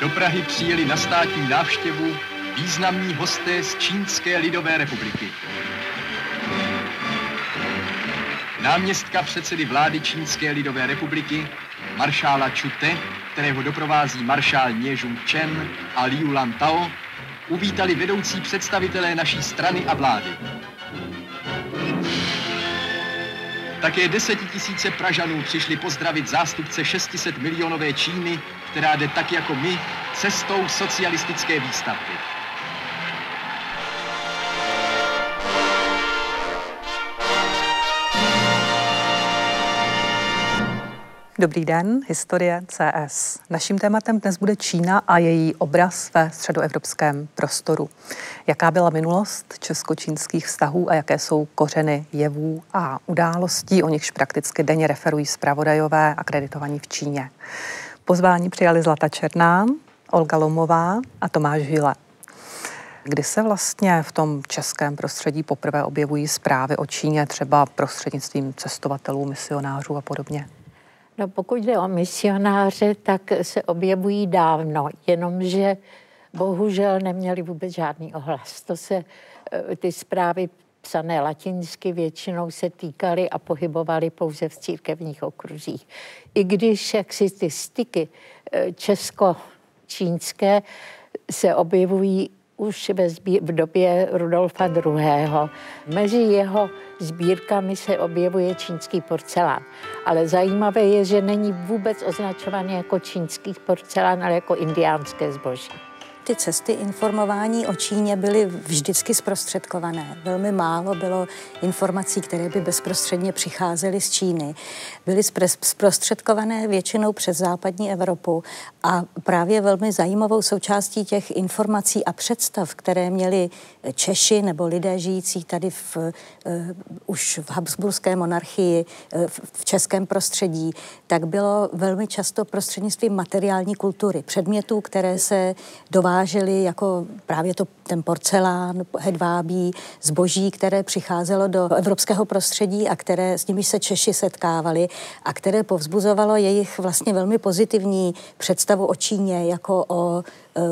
Do Prahy přijeli na státní návštěvu významní hosté z Čínské lidové republiky. Náměstka předsedy vlády Čínské lidové republiky, maršála Čute, kterého doprovází maršál Něžung Chen a Liu Lantao, uvítali vedoucí představitelé naší strany a vlády. Také desetitisíce Pražanů přišli pozdravit zástupce 600 milionové Číny, která jde tak jako my cestou socialistické výstavby. Dobrý den, historie CS. Naším tématem dnes bude Čína a její obraz ve středoevropském prostoru. Jaká byla minulost česko-čínských vztahů a jaké jsou kořeny jevů a událostí, o nichž prakticky denně referují zpravodajové akreditovaní v Číně. Pozvání přijali Zlata Černá, Olga Lomová a Tomáš Hile. Kdy se vlastně v tom českém prostředí poprvé objevují zprávy o Číně, třeba prostřednictvím cestovatelů, misionářů a podobně? No pokud jde o misionáře, tak se objevují dávno, jenomže bohužel neměli vůbec žádný ohlas. To se eh, ty zprávy psané latinsky většinou se týkaly a pohybovaly pouze v církevních okruzích. I když jak si ty styky eh, česko-čínské se objevují už ve zbí- v době Rudolfa II. Mezi jeho sbírkami se objevuje čínský porcelán. Ale zajímavé je, že není vůbec označovaný jako čínský porcelán, ale jako indiánské zboží ty cesty informování o Číně byly vždycky zprostředkované. Velmi málo bylo informací, které by bezprostředně přicházely z Číny. Byly zprostředkované většinou přes západní Evropu a právě velmi zajímavou součástí těch informací a představ, které měli Češi nebo lidé žijící tady v, uh, už v Habsburské monarchii, uh, v českém prostředí, tak bylo velmi často prostřednictvím materiální kultury, předmětů, které se dovážely dováželi jako právě to, ten porcelán, hedvábí, zboží, které přicházelo do evropského prostředí a které s nimi se Češi setkávali a které povzbuzovalo jejich vlastně velmi pozitivní představu o Číně jako o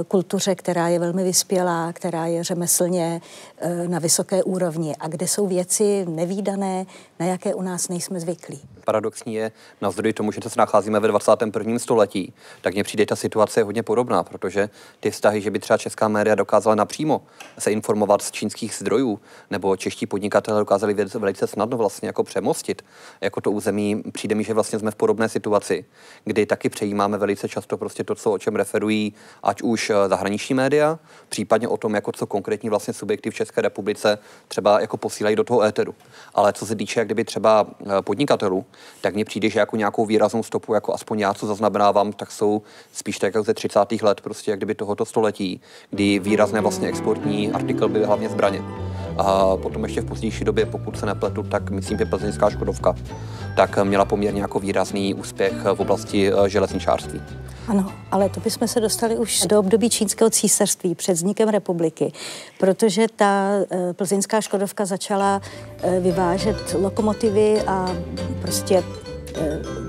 kultuře, která je velmi vyspělá, která je řemeslně eh, na vysoké úrovni a kde jsou věci nevýdané, na jaké u nás nejsme zvyklí. Paradoxní je, navzdory tomu, že se nacházíme ve 21. století, tak mně přijde ta situace hodně podobná, protože ty vztahy, že by třeba česká média dokázala napřímo se informovat z čínských zdrojů, nebo čeští podnikatelé dokázali velice snadno vlastně jako přemostit jako to území, přijde mi, že vlastně jsme v podobné situaci, kdy taky přejímáme velice často prostě to, co o čem referují, ať už už eh, zahraniční média, případně o tom, jako co konkrétní vlastně subjekty v České republice třeba jako posílají do toho éteru. Ale co se týče jak kdyby třeba eh, podnikatelů, tak mně přijde, že jako nějakou výraznou stopu, jako aspoň já, co zaznamenávám, tak jsou spíš tak jako ze 30. let prostě jak kdyby tohoto století, kdy výrazné vlastně exportní artikl byly hlavně zbraně. A potom ještě v pozdější době, pokud se nepletu, tak myslím, že plzeňská Škodovka, tak měla poměrně jako výrazný úspěch v oblasti eh, železničářství. Ano, ale to bychom se dostali už do období čínského císařství před vznikem republiky, protože ta eh, plzeňská Škodovka začala eh, vyvážet lokomotivy a prostě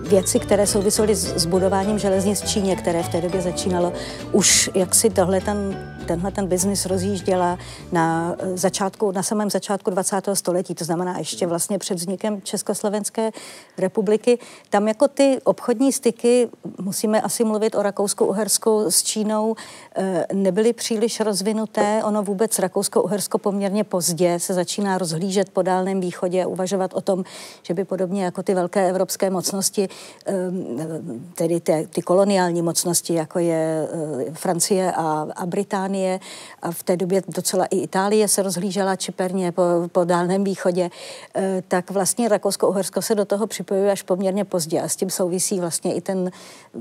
věci, které souvisely s budováním železnic v Číně, které v té době začínalo už jaksi tohle ten tenhle ten biznis rozjížděla na začátku, na samém začátku 20. století, to znamená ještě vlastně před vznikem Československé republiky. Tam jako ty obchodní styky, musíme asi mluvit o Rakousku-Uhersku s Čínou, eh, nebyly příliš rozvinuté. Ono vůbec Rakousko-Uhersko poměrně pozdě se začíná rozhlížet po Dálném východě a uvažovat o tom, že by podobně jako ty velké evropské mocnosti, eh, tedy ty, ty koloniální mocnosti, jako je eh, Francie a, a Británie, Británie a v té době docela i Itálie se rozhlížela čiperně po, po Dálném východě, eh, tak vlastně Rakousko-Uhersko se do toho připojuje až poměrně pozdě a s tím souvisí vlastně i ten,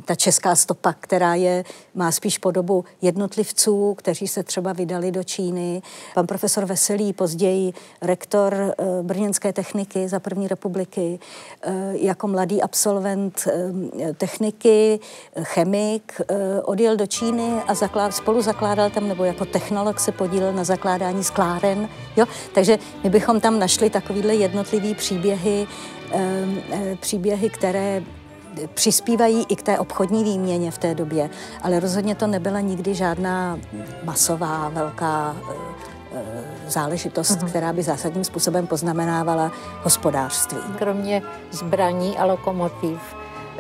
ta česká stopa, která je, má spíš podobu jednotlivců, kteří se třeba vydali do Číny. Pan profesor Veselý, později rektor eh, brněnské techniky za první republiky, eh, jako mladý absolvent techniky, chemik, odjel do Číny a zaklád, spolu zakládal tam, nebo jako technolog se podílel na zakládání skláren. Jo? Takže my bychom tam našli takovýhle jednotlivý příběhy, příběhy, které přispívají i k té obchodní výměně v té době, ale rozhodně to nebyla nikdy žádná masová, velká eh, záležitost, uh-huh. která by zásadním způsobem poznamenávala hospodářství. Kromě zbraní a lokomotiv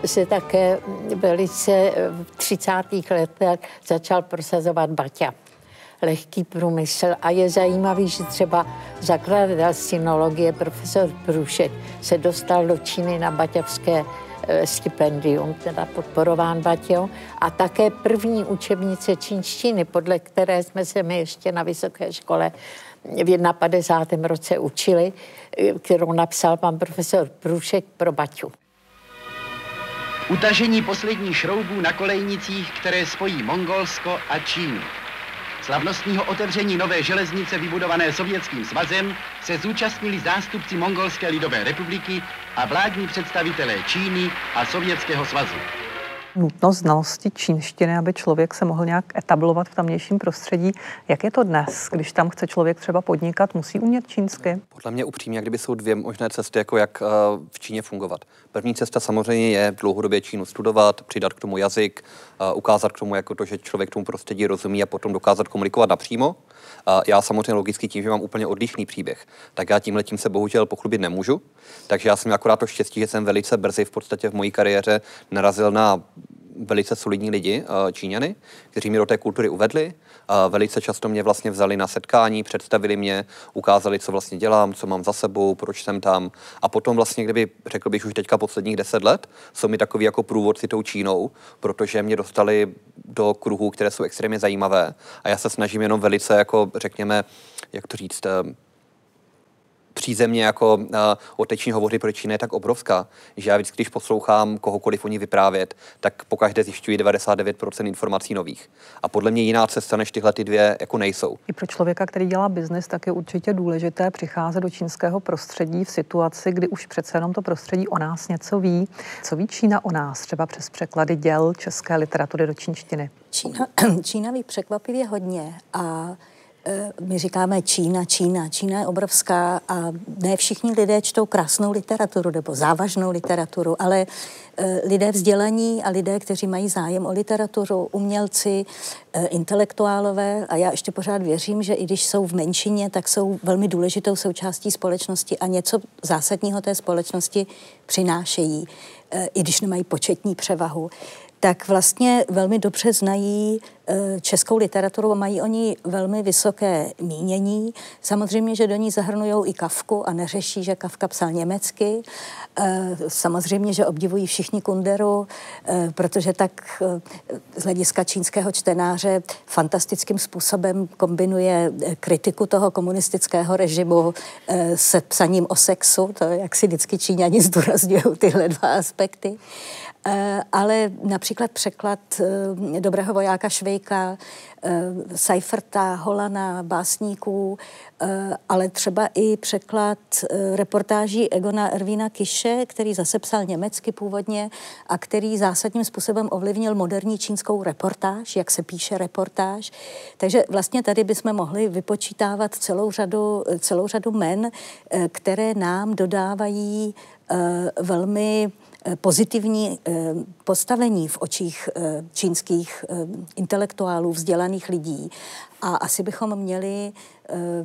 se také velice v 30. letech začal prosazovat Baťa lehký průmysl a je zajímavý, že třeba zakladatel synologie profesor Průšek se dostal do Číny na baťavské Eh, stipendium, teda podporován Baťou, a také první učebnice čínštiny, podle které jsme se my ještě na vysoké škole v 51. roce učili, eh, kterou napsal pan profesor Průšek pro Baťu. Utažení posledních šroubů na kolejnicích, které spojí Mongolsko a Čínu. Slavnostního otevření nové železnice vybudované Sovětským svazem se zúčastnili zástupci Mongolské lidové republiky a vládní představitelé Číny a Sovětského svazu nutnost znalosti čínštiny, aby člověk se mohl nějak etablovat v tamnějším prostředí. Jak je to dnes, když tam chce člověk třeba podnikat, musí umět čínsky? Podle mě upřímně, kdyby jsou dvě možné cesty, jako jak eh, v Číně fungovat. První cesta samozřejmě je dlouhodobě Čínu studovat, přidat k tomu jazyk, ukázat k tomu jako to, že člověk tomu prostředí rozumí a potom dokázat komunikovat napřímo. Já samozřejmě logicky tím, že mám úplně odlišný příběh, tak já tím se bohužel pochlubit nemůžu. Takže já jsem akorát to štěstí, že jsem velice brzy v podstatě v mojí kariéře narazil na velice solidní lidi, eh, Číňany, kteří mě do té kultury uvedli. Velice často mě vlastně vzali na setkání, představili mě, ukázali, co vlastně dělám, co mám za sebou, proč jsem tam. A potom vlastně, kdyby řekl bych už teďka posledních deset let, jsou mi takový jako průvodci tou Čínou, protože mě dostali do kruhů, které jsou extrémně zajímavé. A já se snažím jenom velice, jako řekněme, jak to říct, eh, přízemně jako uh, o té Číně hovoří, proč Čína je tak obrovská, že já vždycky, když poslouchám kohokoliv o ní vyprávět, tak pokaždé zjišťuji 99% informací nových. A podle mě jiná cesta než tyhle ty dvě jako nejsou. I pro člověka, který dělá biznis, tak je určitě důležité přicházet do čínského prostředí v situaci, kdy už přece jenom to prostředí o nás něco ví. Co ví Čína o nás, třeba přes překlady děl české literatury do čínštiny? Čína, Čína ví překvapivě hodně a my říkáme Čína, Čína. Čína je obrovská a ne všichni lidé čtou krásnou literaturu nebo závažnou literaturu, ale eh, lidé vzdělaní a lidé, kteří mají zájem o literaturu, umělci, eh, intelektuálové a já ještě pořád věřím, že i když jsou v menšině, tak jsou velmi důležitou součástí společnosti a něco zásadního té společnosti přinášejí, i když nemají početní převahu tak vlastně velmi dobře znají eh, českou literaturu a mají oni velmi vysoké mínění. Samozřejmě, že do ní zahrnují i Kavku a neřeší, že Kavka psal německy. Eh, samozřejmě, že obdivují všichni Kunderu, eh, protože tak z hlediska čínského čtenáře fantastickým způsobem kombinuje kritiku toho komunistického režimu se psaním o sexu. To, jak si vždycky Číňani zdůrazňují tyhle dva aspekty. Eh, ale například překlad eh, Dobrého vojáka Švejka, eh, Seiferta, Holana, básníků, ale třeba i překlad reportáží Egona Ervína Kiše, který zase psal německy původně a který zásadním způsobem ovlivnil moderní čínskou reportáž, jak se píše reportáž. Takže vlastně tady bychom mohli vypočítávat celou řadu, celou řadu men, které nám dodávají velmi pozitivní eh, postavení v očích eh, čínských eh, intelektuálů, vzdělaných lidí. A asi bychom měli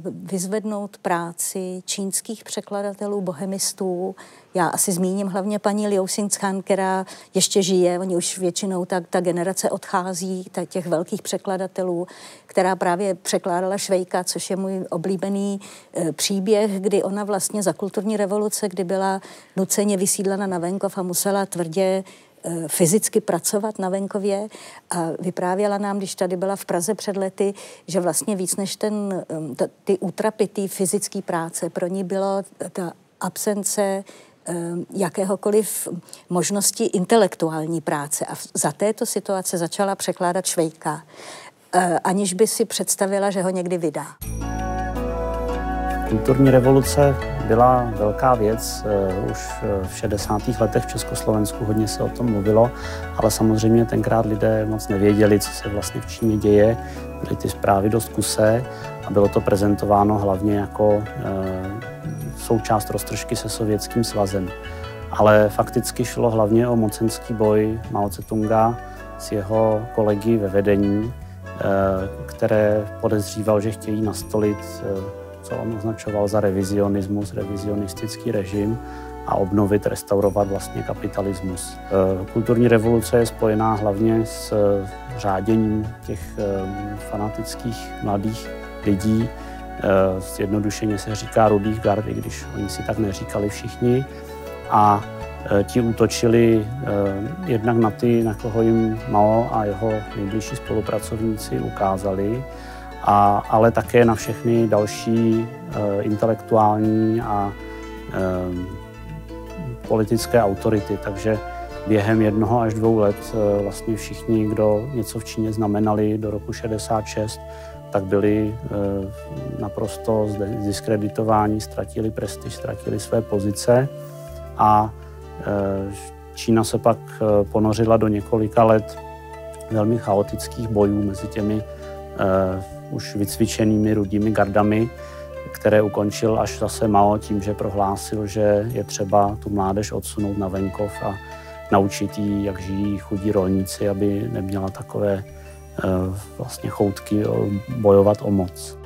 vyzvednout práci čínských překladatelů, bohemistů. Já asi zmíním hlavně paní Liu Xingchan, která ještě žije, oni už většinou tak ta generace odchází, ta, těch velkých překladatelů, která právě překládala Švejka, což je můj oblíbený e, příběh, kdy ona vlastně za kulturní revoluce, kdy byla nuceně vysídlena na venkov a musela tvrdě Eh, fyzicky pracovat na venkově a vyprávěla nám, když tady byla v Praze před lety, že vlastně víc než ten, ty útrapy té fyzické práce, pro ní bylo ta absence jakéhokoliv možnosti intelektuální práce. A za této situace začala překládat Švejka, eh, aniž by si představila, že ho někdy vydá. Kulturní revoluce byla velká věc. Eh, už v 60. letech v Československu hodně se o tom mluvilo, ale samozřejmě tenkrát lidé moc nevěděli, co se vlastně v Číně děje. Byly ty zprávy dost kusé a bylo to prezentováno hlavně jako součást roztržky se Sovětským svazem. Ale fakticky šlo hlavně o mocenský boj Mao Tse-tunga s jeho kolegy ve vedení, eh, které podezříval, že chtějí nastolit, eh, co on označoval za revizionismus, revizionistický režim a obnovit, restaurovat vlastně kapitalismus. Eh, kulturní revoluce je spojená hlavně s řáděním těch fanatických mladých lidí, Zjednodušeně se říká rudých gard, i když oni si tak neříkali všichni. A e, ti útočili e, jednak na ty, na koho jim Mao a jeho nejbližší spolupracovníci ukázali, a, ale také na všechny další e, intelektuální a politické autority. Takže během jednoho až dvou let vlastně všichni, kdo něco v Číně znamenali do roku 66, tak byli naprosto diskreditováni, ztratili prestiž, ztratili své pozice a e, Čína se pak e, ponořila do několika let velmi chaotických bojů mezi těmi e, už vycvičenými rudými gardami, které ukončil až zase Mao tím, že prohlásil, že je třeba tu mládež odsunout na venkov a naučit jí, jak žijí chudí rolníci, aby neměla takové vlastně choutky bojovat o moc.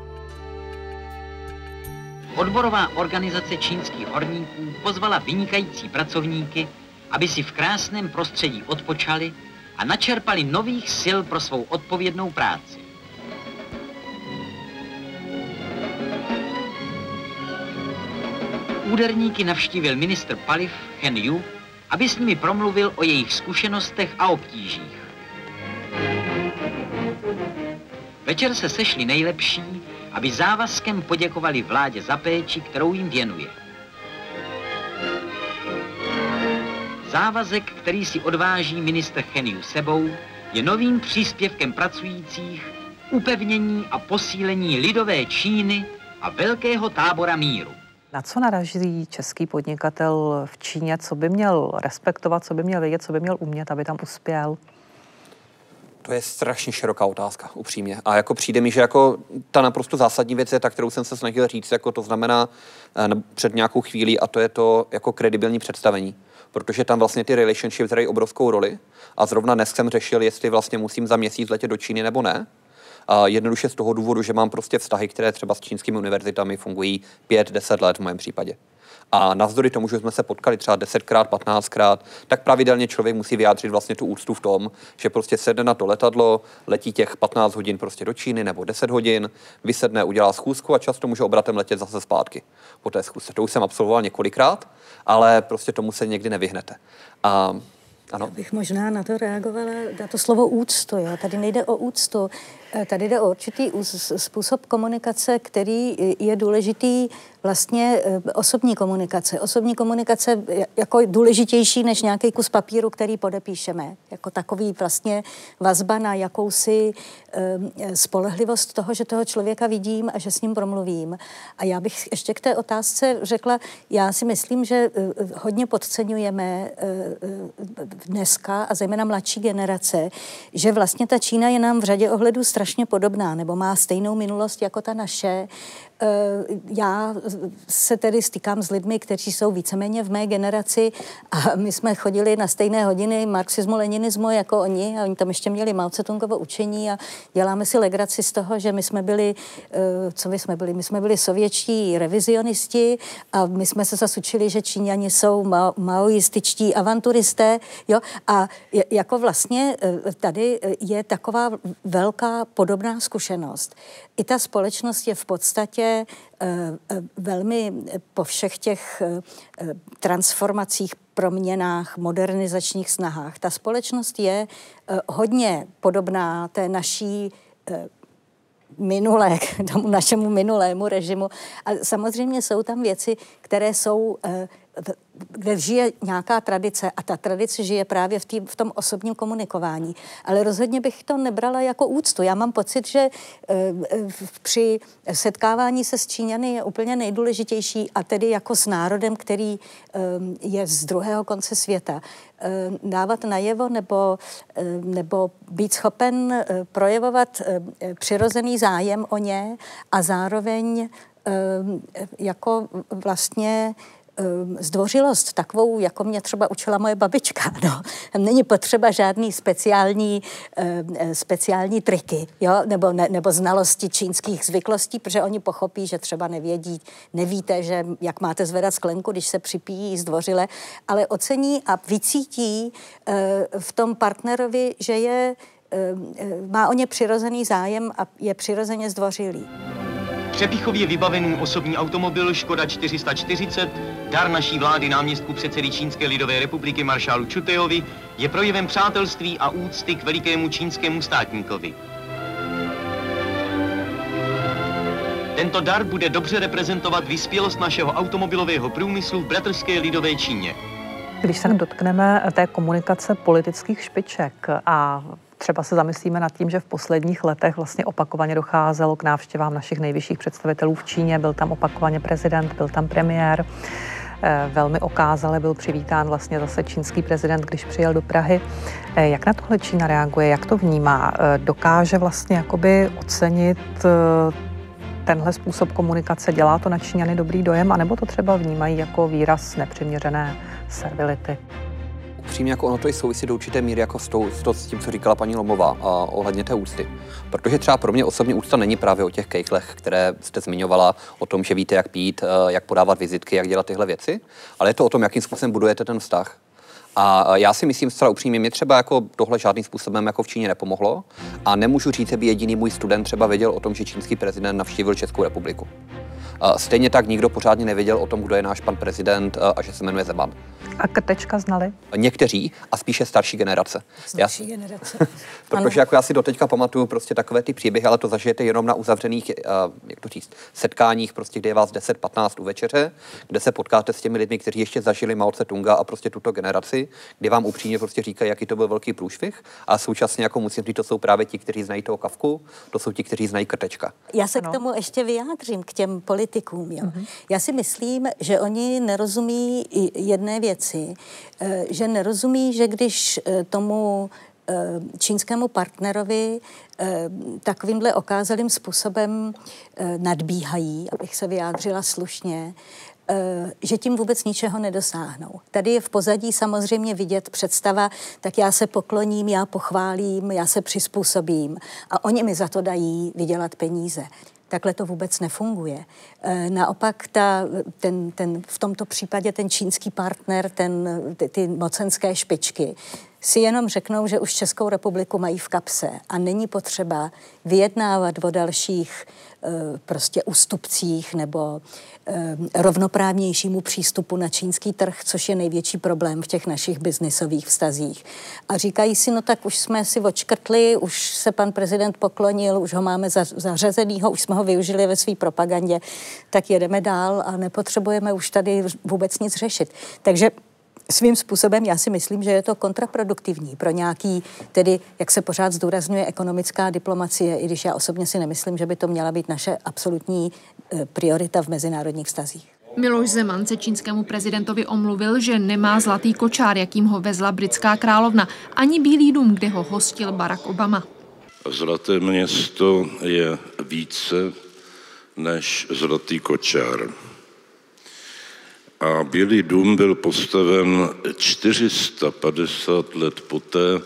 Odborová organizace čínských horníků pozvala vynikající pracovníky, aby si v krásném prostředí odpočali a načerpali nových sil pro svou odpovědnou práci. Úderníky navštívil ministr paliv Chen Yu, aby s nimi promluvil o jejich zkušenostech a obtížích. Večer se sešli nejlepší aby závazkem poděkovali vládě za péči, kterou jim věnuje. Závazek, který si odváží ministr Cheniu sebou, je novým příspěvkem pracujících, upevnění a posílení lidové Číny a velkého tábora míru. Na co naraží český podnikatel v Číně, co by měl respektovat, co by měl vědět, co by měl umět, aby tam uspěl? To je strašně široká otázka, upřímně. A jako přijde mi, že jako ta naprosto zásadní věc je ta, kterou jsem se snažil říct, jako to znamená eh, před nějakou chvílí, a to je to jako kredibilní představení. Protože tam vlastně ty relationships hrají obrovskou roli. A zrovna dnes jsem řešil, jestli vlastně musím za měsíc letět do Číny nebo ne. Jednoduše z toho důvodu, že mám prostě vztahy, které třeba s čínskými univerzitami fungují 5-10 let v mém případě. A navzdory tomu, že jsme se potkali třeba 10krát, 15krát, tak pravidelně člověk musí vyjádřit vlastně tu úctu v tom, že prostě sedne na to letadlo, letí těch 15 hodin prostě do Číny nebo 10 hodin, vysedne, udělá schůzku a často může obratem letět zase zpátky po té schůzce. To už jsem absolvoval několikrát, ale prostě tomu se někdy nevyhnete. A ano. Já bych možná na to reagovala, na to slovo úctu. Jo. Tady nejde o úctu, tady jde o určitý způsob komunikace, který je důležitý vlastně eh, osobní komunikace. Osobní komunikace jako důležitější než nějaký kus papíru, který podepíšeme. Jako takový vlastně vazba na jakousi eh, spolehlivost toho, že toho člověka vidím a že s ním promluvím. A já bych ještě k té otázce řekla, já si myslím, že hodně podceňujeme dneska a zejména mladší generace, že vlastně ta Čína je nám v řadě ohledů strašně podobná nebo má stejnou minulost jako ta naše. Eh, já se tedy stýkám s lidmi, kteří jsou víceméně v mé generaci a my jsme chodili na stejné hodiny marxismu, leninismu jako oni a oni tam ještě měli Mao učení a děláme si legraci z toho, že my jsme byli, eh, co my jsme byli? My jsme byli sovětští revizionisti a my jsme se zase učili, že Číňani jsou ma- maoističtí avanturisté, jo, a jako vlastně eh, tady je taková velká podobná zkušenost. I ta společnost je v podstatě Eh, eh, velmi po všech těch eh, transformacích, proměnách, modernizačních snahách. Ta společnost je hodně podobná té naší minulé, tomu našemu minulému režimu. A samozřejmě jsou tam věci, které jsou kde žije nějaká tradice a ta tradice žije právě v, tý, v tom osobním komunikování. Ale rozhodně bych to nebrala jako úctu. Já mám pocit, že e, při setkávání se s Číňany je úplně nejdůležitější a tedy jako s národem, který e, je z druhého konce světa, dávat najevo nebo, nebo být schopen projevovat přirozený zájem o ně a zároveň jako vlastně Ehm, zdvořilost, takovou, jako mě třeba učila moje babička. No. Není potřeba žádný speciální, ehm, eh, speciální triky jo? Nebo, ne, nebo znalosti čínských zvyklostí, protože oni pochopí, že třeba nevědí, nevíte, že jak máte zvedat sklenku, když se připíjí zdvořile, ale ocení a vycítí eh, v tom partnerovi, že je, ehm, eh, má o ně přirozený zájem a je přirozeně zdvořilý. Přepichově vybavený osobní automobil Škoda 440, dar naší vlády náměstku předsedy Čínské lidové republiky maršálu Čutejovi, je projevem přátelství a úcty k velikému čínskému státníkovi. Tento dar bude dobře reprezentovat vyspělost našeho automobilového průmyslu v bratrské lidové Číně. Když se dotkneme té komunikace politických špiček a třeba se zamyslíme nad tím, že v posledních letech vlastně opakovaně docházelo k návštěvám našich nejvyšších představitelů v Číně. Byl tam opakovaně prezident, byl tam premiér. Eh, velmi okázale byl přivítán vlastně zase čínský prezident, když přijel do Prahy. Eh, jak na tohle Čína reaguje, jak to vnímá? Eh, dokáže vlastně jakoby ocenit tenhle způsob komunikace? Dělá to na Číňany dobrý dojem, anebo to třeba vnímají jako výraz nepřiměřené servility? Upřímně jako ono to i souvisí do určité míry jako s, tou, s, to, s tím, co říkala paní Lomová a ohledně té ústy. Protože třeba pro mě osobně úcta není právě o těch kejchlech, které jste zmiňovala, o tom, že víte, jak pít, eh, jak podávat vizitky, jak dělat tyhle věci, ale je to o tom, jakým způsobem budujete ten vztah. A já si myslím zcela upřímně, mě třeba jako tohle žádným způsobem jako v Číně nepomohlo a nemůžu říct, aby jediný můj student třeba věděl o tom, že čínský prezident navštívil Českou republiku. Stejně tak nikdo pořádně nevěděl o tom, kdo je náš pan prezident a že se jmenuje Zeman. A krtečka znali? Někteří a spíše starší generace. Starší já, generace. protože jako já si doteďka pamatuju prostě takové ty příběhy, ale to zažijete jenom na uzavřených, uh, jak to říct, setkáních, prostě, kde je vás 10-15 u večeře, kde se potkáte s těmi lidmi, kteří ještě zažili Mao Tunga a prostě tuto generaci, kdy vám upřímně prostě říkají, jaký to byl velký průšvih a současně jako musím říct, to jsou právě ti, kteří znají toho kavku, to jsou ti, kteří znají krtečka. Já se ano. k tomu ještě vyjádřím, k těm politikům. Jo. Mm-hmm. Já si myslím, že oni nerozumí jedné věci, eh, že nerozumí, že když eh, tomu eh, čínskému partnerovi takovýmhle okázalým způsobem nadbíhají, abych se vyjádřila slušně, že tím vůbec ničeho nedosáhnou. Tady je v pozadí samozřejmě vidět představa, tak já se pokloním, já pochválím, já se přizpůsobím a oni mi za to dají vydělat peníze. Takhle to vůbec nefunguje. E, naopak ta, ten, ten, v tomto případě ten čínský partner, ten, ty, ty mocenské špičky, si jenom řeknou, že už Českou republiku mají v kapse a není potřeba vyjednávat o dalších e, prostě ústupcích nebo e, rovnoprávnějšímu přístupu na čínský trh, což je největší problém v těch našich biznisových vztazích. A říkají si, no tak už jsme si očkrtli, už se pan prezident poklonil, už ho máme zařazenýho, už jsme ho využili ve své propagandě, tak jedeme dál a nepotřebujeme už tady vůbec nic řešit. Takže svým způsobem já si myslím, že je to kontraproduktivní pro nějaký, tedy jak se pořád zdůrazňuje ekonomická diplomacie, i když já osobně si nemyslím, že by to měla být naše absolutní e, priorita v mezinárodních vztazích. Miloš Zeman se čínskému prezidentovi omluvil, že nemá zlatý kočár, jakým ho vezla britská královna, ani Bílý dům, kde ho hostil Barack Obama. Zlaté město je více než zlatý kočár. A Bílý dům byl postaven 450 let poté,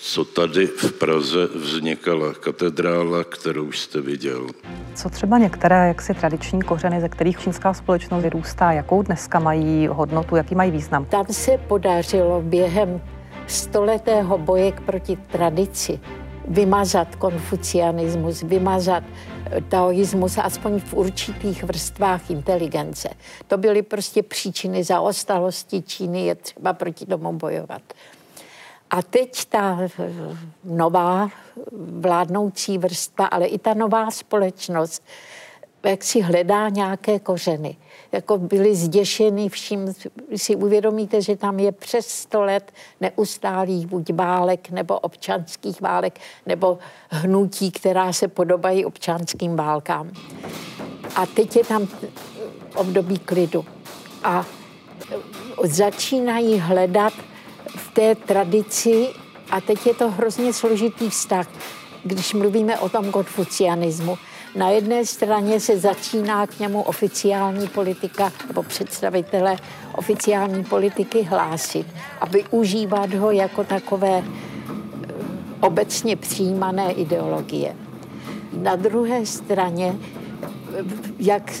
co tady v Praze vznikala katedrála, kterou jste viděl. Co třeba některé jaksi tradiční kořeny, ze kterých čínská společnost vyrůstá, jakou dneska mají hodnotu, jaký mají význam? Tam se podařilo během stoletého boje proti tradici vymazat konfucianismus, vymazat taoismus aspoň v určitých vrstvách inteligence. To byly prostě příčiny zaostalosti Číny, je třeba proti tomu bojovat. A teď ta nová vládnoucí vrstva, ale i ta nová společnost jak si hledá nějaké kořeny. Jako byli zděšeni vším, si uvědomíte, že tam je přes 100 let neustálých buď válek, nebo občanských válek, nebo hnutí, která se podobají občanským válkám. A teď je tam období klidu. A začínají hledat v té tradici, a teď je to hrozně složitý vztah, když mluvíme o tom konfucianismu. Na jedné straně se začíná k němu oficiální politika nebo představitelé oficiální politiky hlásit a využívat ho jako takové eh, obecně přijímané ideologie. Na druhé straně jak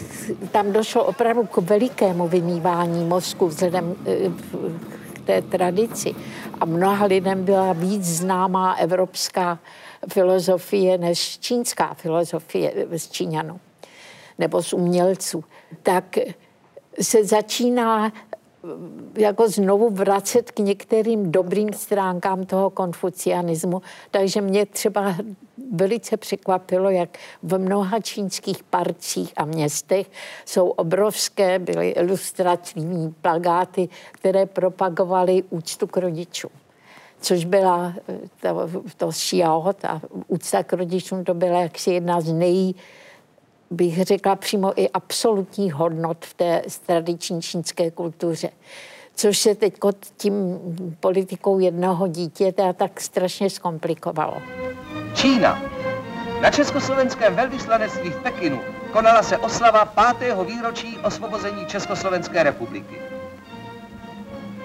tam došlo opravdu k velikému vymývání mozku vzhledem eh, k té tradici. A mnoha lidem byla víc známá evropská filozofie než čínská filozofie z Číňanů nebo z umělců. Tak se začíná jako znovu vracet k některým dobrým stránkám toho konfucianismu. Takže mě třeba velice překvapilo, jak v mnoha čínských parcích a městech jsou obrovské, byly ilustrativní plagáty, které propagovaly úctu k rodičům což byla to, to šiao, ta úcta k rodičům, to byla jaksi jedna z nej, bych řekla přímo i absolutních hodnot v té tradiční čínské kultuře. Což se teď tím politikou jednoho dítěte tak strašně zkomplikovalo. Čína. Na československém velvyslanectví v Pekinu konala se oslava pátého výročí osvobození Československé republiky.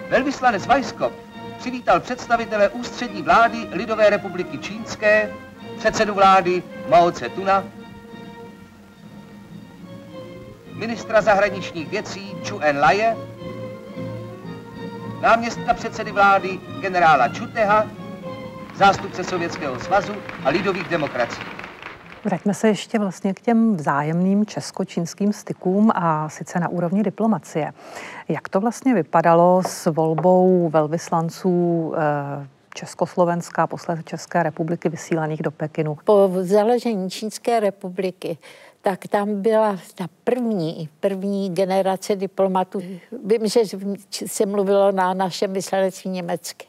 Velvyslanec Vajskop přivítal představitele ústřední vlády Lidové republiky Čínské, předsedu vlády Mao Tse-tuna, ministra zahraničních věcí Chu En-laje, náměstka předsedy vlády generála Čuteha, zástupce Sovětského svazu a lidových demokracií. Vraťme se ještě vlastně k těm vzájemným česko-čínským stykům a sice na úrovni diplomacie. Jak to vlastně vypadalo s volbou velvyslanců eh, Československá, posledně České republiky vysílaných do Pekinu? Po založení Čínské republiky tak tam byla ta první, první generace diplomatů. Vím, že se mluvilo na našem vyslanectví německy,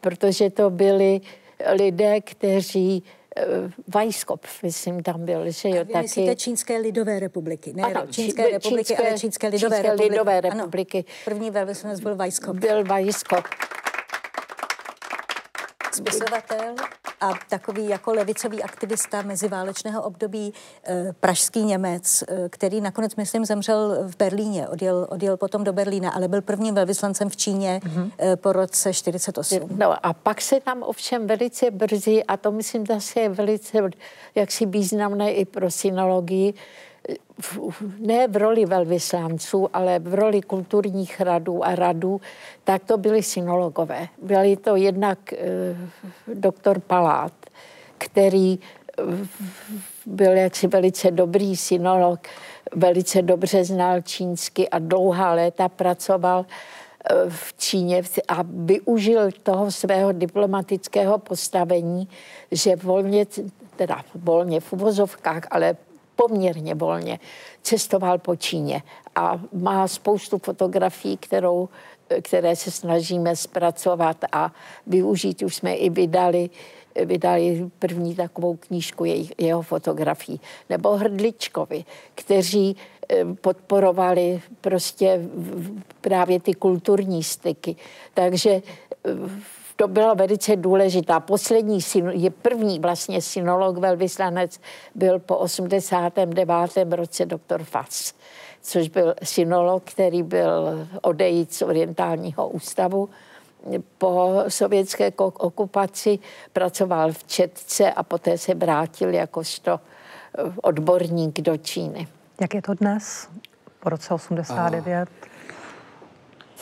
protože to byli lidé, kteří Vajskop, myslím, tam byl, že jo, taky. myslíte Čínské lidové republiky, ne ano, Čínské republiky, čínské, ale Čínské lidové čínské republiky. Lidové republiky. Ano, první velvyslanec byl Vajskop. Byl Vajskop. Spisovatel a takový jako levicový aktivista meziválečného období eh, pražský Němec, eh, který nakonec, myslím, zemřel v Berlíně, odjel, odjel potom do Berlína, ale byl prvním velvyslancem v Číně mm-hmm. po roce 48. No a pak se tam ovšem velice brzy, a to myslím zase je velice jaksi významné i pro synologii, ne v roli velvyslanců, ale v roli kulturních radů a radů, tak to byli synologové. Byli to jednak eh, doktor Palát, který eh, byl jaksi velice dobrý synolog, velice dobře znal čínsky a dlouhá léta pracoval eh, v Číně a využil toho svého diplomatického postavení, že volně, teda volně v uvozovkách, ale poměrně volně cestoval po Číně a má spoustu fotografií, kterou, které se snažíme zpracovat a využít. Už jsme i vydali vydali první takovou knížku jejich, jeho fotografií. Nebo Hrdličkovi, kteří eh, podporovali prostě právě ty kulturní styky. Takže eh, to bylo velice důležitá. Poslední, je první vlastně synolog velvyslanec byl po 89. roce doktor Fass, což byl synolog, který byl odejít z orientálního ústavu. Po sovětské okupaci pracoval v Četce a poté se vrátil jakožto eh, odborník do Číny. Jak je to dnes, po roce 89?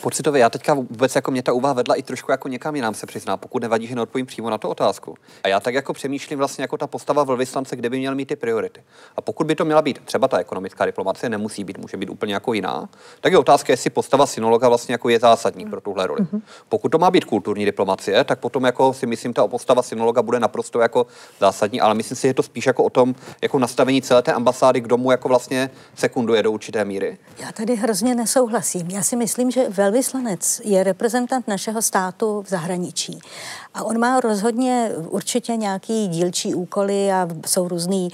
Pocitově, já teďka vůbec jako mě ta úvaha vedla i trošku jako někam jinam se přizná, pokud nevadí, že neodpovím přímo na tu otázku. A já tak jako přemýšlím vlastně jako ta postava velvyslance, kde by měl mít ty priority. A pokud by to měla být třeba ta ekonomická diplomacie, nemusí být, může být úplně jako jiná, tak je otázka, jestli postava synologa vlastně jako je zásadní pro tuhle roli. Mm-hmm. Pokud to má být kulturní diplomacie, tak potom jako si myslím, ta postava synologa bude naprosto jako zásadní, ale myslím si, že je to spíš jako o tom, jako nastavení celé té ambasády, k domu jako vlastně sekunduje do určité míry. Já tady hrozně nesouhlasím. Já si myslím, že velvyslanec je reprezentant našeho státu v zahraničí. A on má rozhodně určitě nějaký dílčí úkoly a jsou různé e,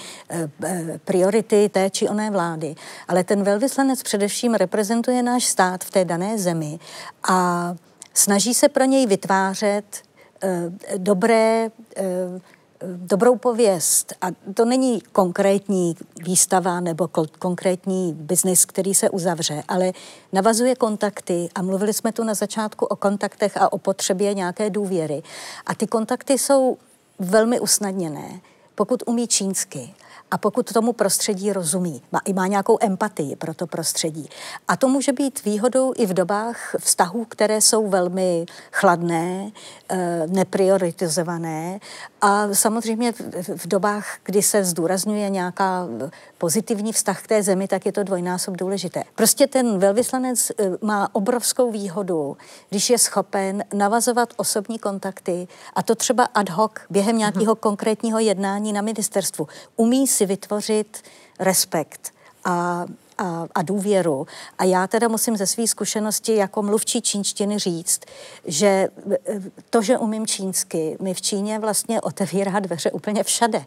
e, priority té či oné vlády. Ale ten velvyslanec především reprezentuje náš stát v té dané zemi a snaží se pro něj vytvářet e, dobré dobrou pověst. A to není konkrétní výstava nebo konkrétní biznis, který se uzavře, ale navazuje kontakty a mluvili jsme tu na začátku o kontaktech a o potřebě nějaké důvěry. A ty kontakty jsou velmi usnadněné, pokud umí čínsky a pokud tomu prostředí rozumí, má, i má nějakou empatii pro to prostředí. A to může být výhodou i v dobách vztahů, které jsou velmi chladné, eh, neprioritizované a samozřejmě v dobách, kdy se zdůrazňuje nějaká pozitivní vztah k té zemi, tak je to dvojnásob důležité. Prostě ten velvyslanec eh, má obrovskou výhodu, když je schopen navazovat osobní kontakty a to třeba ad hoc během nějakého mm-hmm. konkrétního jednání na ministerstvu. Umí si vytvořit respekt a a, a důvěru. A já teda musím ze své zkušenosti jako mluvčí čínštiny říct, že e, to, že umím čínsky, mi v Číně vlastně otevírá dveře úplně všade.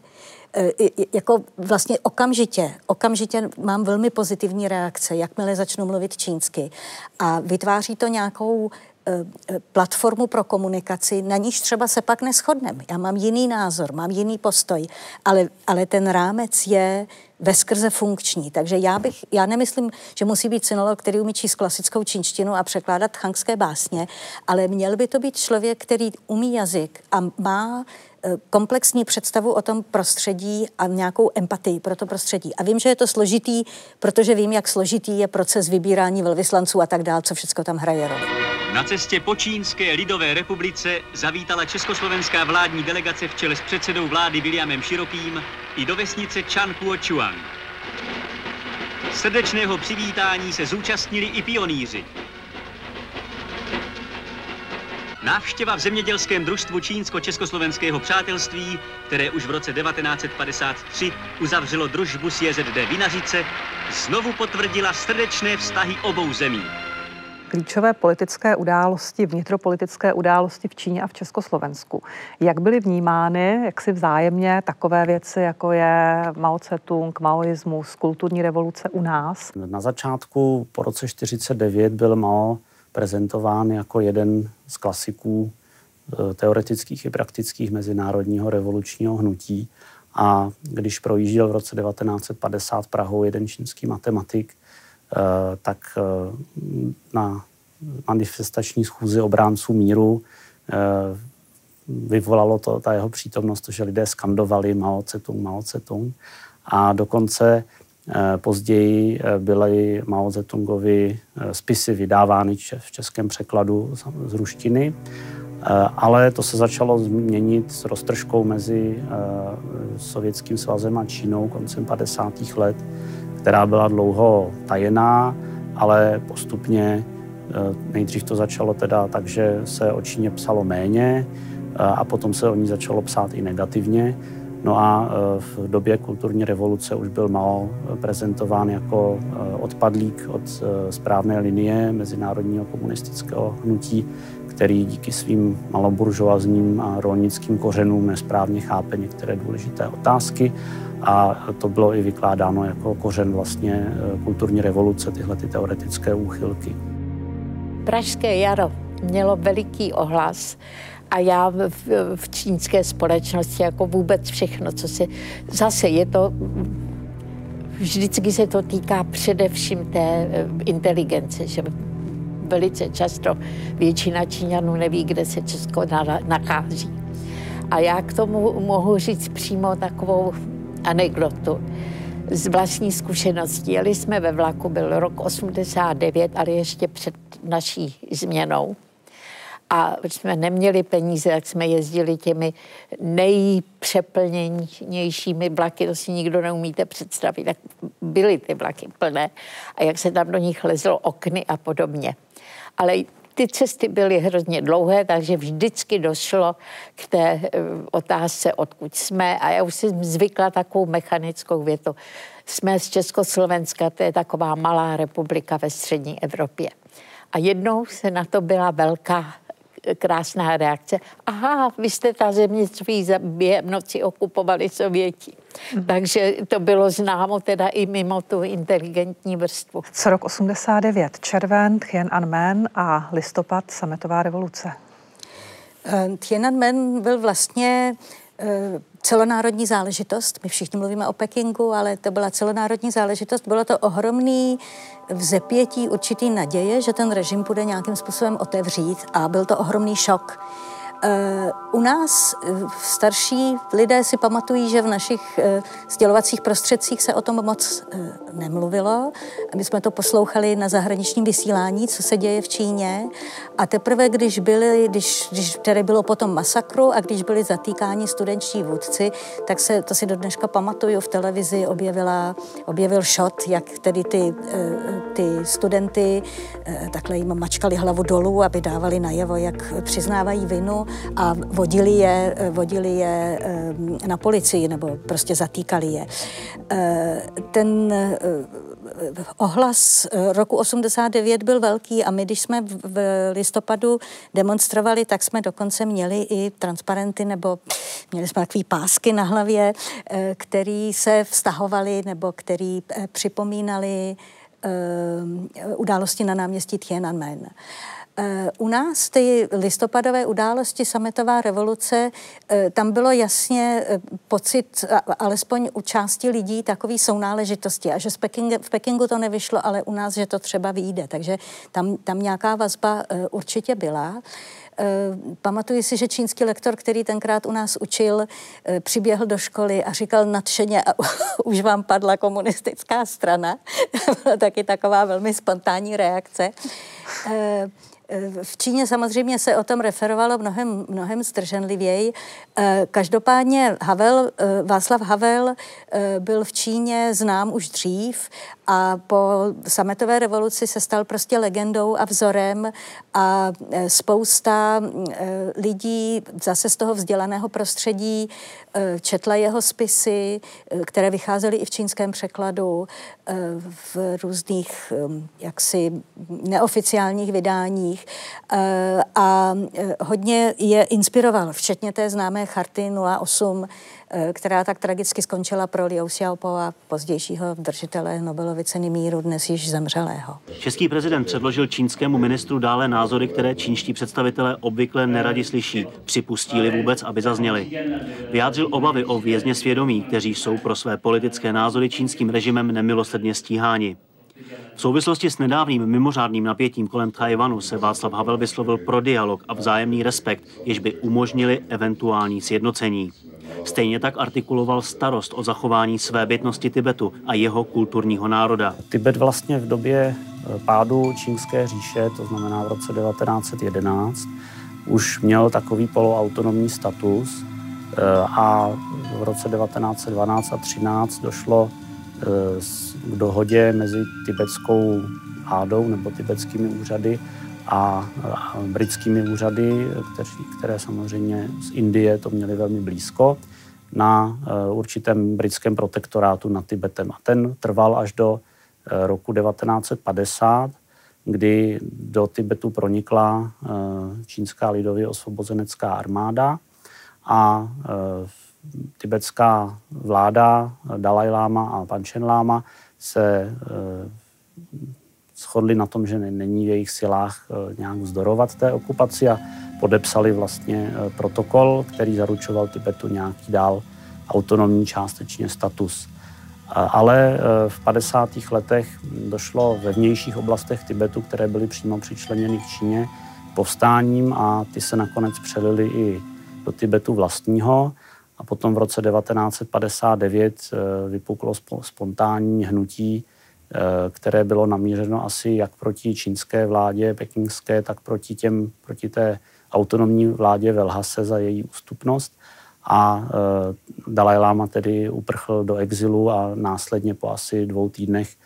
E, jako vlastně okamžitě, okamžitě mám velmi pozitivní reakce, jakmile začnu mluvit čínsky. A vytváří to nějakou e, platformu pro komunikaci, na níž třeba se pak neschodneme. Já mám jiný názor, mám jiný postoj, ale, ale ten rámec je veskrze funkční. Takže já bych, já nemyslím, že musí být synolog, který umí číst klasickou čínštinu a překládat changské básně, ale měl by to být člověk, který umí jazyk a má Eh, komplexní představu o tom prostředí a nějakou empatii pro to prostředí. A vím, že je to složitý, protože vím, jak složitý je proces vybírání velvyslanců a tak dál, co všechno tam hraje roli. Na cestě po Čínské lidové republice zavítala československá vládní delegace v čele s předsedou vlády Williamem Širokým i do vesnice Chan Chuang. Srdečného přivítání se zúčastnili i pionýři. Návštěva v zemědělském družstvu Čínsko-Československého přátelství, které už v roce 1953 uzavřelo družbu s JZD Vinařice, znovu potvrdila srdečné vztahy obou zemí. Klíčové politické události, vnitropolitické události v Číně a v Československu. Jak byly vnímány, jak si vzájemně takové věci, jako je Mao Tse-tung, maoismus, kulturní revoluce u nás? Na začátku po roce 49 byl Mao prezentován jako jeden z klasiků e, teoretických i praktických mezinárodního revolučního hnutí. A když projížděl v roce 1950 Prahou jeden čínský matematik, tak e, na manifestační schůzi obránců míru vyvolalo to, ta jeho přítomnost, že lidé skandovali Mao Tse-tung, Mao Tse-tung. A dokonce Eh, později eh, byly Mao Zedongovi eh, spisy vydávány v českém překladu z ruštiny, ale to se začalo změnit s roztržkou mezi Sovětským svazem a Čínou koncem 50. let, která byla dlouho tajená, ale postupně nejdřív to začalo teda tak, že se o Číně psalo méně a potom se o ní začalo psát i negativně. No a e, v době kulturní revoluce už byl Mao prezentován jako odpadlík od správné linie mezinárodního komunistického hnutí, který díky svým maloburžoazním a rolnickým kořenům nesprávně chápe některé důležité otázky a to bylo i vykládáno jako kořen vlastně kulturní revoluce, tyhle ty teoretické úchylky. Pražské jaro mělo veliký ohlas a já v, v čínské společnosti jako vůbec všechno, co se... Zase je to... Vždycky se to týká především té eh, inteligence, že velice často většina Číňanů neví, kde se Česko nachází. A já k tomu mohu říct přímo takovou anekdotu. z vlastní zkušenosti. Jeli jsme ve vlaku, byl rok 89, ale ještě před naší změnou a jsme neměli peníze, tak jsme jezdili těmi nejpřeplněnějšími vlaky, to si nikdo neumíte představit, tak byly ty vlaky plné a jak se tam do nich lezlo okny a podobně. Ale ty cesty byly hrozně dlouhé, takže vždycky došlo k té eh, otázce, odkud jsme. A já už jsem zvykla takovou mechanickou větu. Jsme z Československa, to je taková malá republika ve střední Evropě. A jednou se na to byla velká krásná reakce. Aha, vy jste ta země, co během noci okupovali Sověti. Mm. Takže to bylo známo teda i mimo tu inteligentní vrstvu. Co rok 89, červen, Tiananmen a listopad, sametová revoluce. Eh, Tiananmen byl vlastně eh, celonárodní záležitost. My všichni mluvíme o Pekingu, ale to byla celonárodní záležitost. Bylo to ohromný vzepětí určitý naděje, že ten režim bude nějakým způsobem otevřít a byl to ohromný šok. Eh, u nás eh, starší lidé si pamatují, že v našich eh, sdělovacích prostředcích se o tom moc nemluvilo. My jsme to poslouchali na zahraničním vysílání, co se děje v Číně. A teprve, když, byli, když, když tady bylo potom masakru a když byli zatýkáni studenčtí vůdci, tak se, to si do dneška pamatuju, v televizi objevila, objevil shot, jak tedy ty, ty studenty takhle jim mačkali hlavu dolů, aby dávali najevo, jak přiznávají vinu a vodili je, vodili je eh, na policii nebo prostě zatýkali je. Eh, ten eh, ohlas roku 89 byl velký a my, když jsme v listopadu demonstrovali, tak jsme dokonce měli i transparenty nebo měli jsme takové pásky na hlavě, který se vztahovali nebo který připomínali události na náměstí Tiananmen. Eh, u nás ty listopadové události, sametová revoluce, eh, tam bylo jasně eh, pocit, alespoň u části lidí, takový sounáležitosti a že z Peking, v Pekingu to nevyšlo, ale u nás, že to třeba vyjde. Takže tam, tam nějaká vazba určitě byla. Pamatuji si, že čínský lektor, který tenkrát u nás učil, přiběhl do školy a říkal nadšeně, a už vám padla komunistická strana. Byla taky taková velmi spontánní reakce. V Číně samozřejmě se o tom referovalo mnohem, mnohem strženlivěji. Eh, každopádně Havel, eh, Václav Havel eh, byl v Číně znám už dřív a po sametové revoluci se stal prostě legendou a vzorem a spousta lidí zase z toho vzdělaného prostředí četla jeho spisy, které vycházely i v čínském překladu, v různých jaksi neoficiálních vydáních Eh, a eh, hodně je inspiroval, včetně té známé charty 08, eh, která tak tragicky skončila pro Liu Xiaopo a pozdějšího držitele Nobelovy ceny míru, dnes již zemřelého. Český prezident předložil čínskému ministru dále názory, které čínští představitelé obvykle neradi slyší, připustí-li vůbec, aby zazněli. Vyjádřil obavy o vězně svědomí, kteří jsou pro své politické názory čínským režimem nemilosrdně stíháni. V souvislosti s nedávným mimořádným napětím kolem Tajvanu se Václav Havel vyslovil pro dialog a vzájemný respekt, jež by umožnili eventuální sjednocení. Stejně tak artikuloval starost o zachování své bytnosti Tibetu a jeho kulturního národa. Tibet vlastně v době eh, pádu čínské říše, to znamená v roce 1911, už měl takový poloautonomní status eh, a v roce 1912 a 13 došlo eh, k dohodě mezi tibetskou vládou nebo tibetskými úřady a, britskými úřady, které, které samozřejmě z Indie to měly velmi blízko, na uh, určitém britském protektorátu nad Tibetem. A ten trval až do uh, roku 1950, kdy do Tibetu pronikla uh, čínská lidově osvobozenecká armáda a tibetská vláda Dalai Lama a Panchen Lama se shodli na tom, že není v jejich silách eh, nějak vzdorovat té okupaci a podepsali vlastně eh, protokol, který zaručoval Tibetu nějaký dál autonomní částečně status. Ale v 50. letech došlo ve vnějších oblastech Tibetu, které byly přímo přičleněny k Číně, povstáním a ty se nakonec přelili i do Tibetu vlastního. A potom v roce 1959 vypuklo spontánní hnutí, které bylo namířeno asi jak proti čínské vládě pekingské, tak proti, těm, proti té autonomní vládě Velhase za její ústupnost. A Dalaj Lama tedy uprchl do exilu a následně po asi dvou týdnech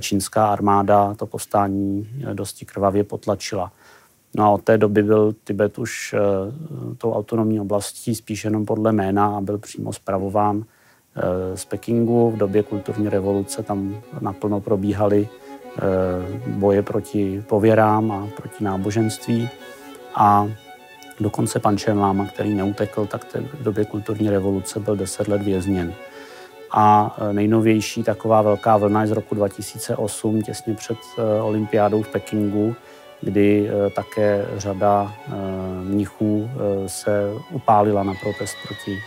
čínská armáda to povstání dosti krvavě potlačila. No a od té doby byl Tibet už tou autonomní oblastí spíš jenom podle jména a byl přímo zpravován z Pekingu. V době kulturní revoluce tam naplno probíhaly uh, boje proti pověrám a proti náboženství. A dokonce pan Chen Lama, který neutekl, tak v době kulturní revoluce byl deset let vězněn. A nejnovější taková velká vlna je z roku 2008, těsně před olympiádou v Pekingu, kdy eh, také řada eh, mnichů eh, se upálila na protest proti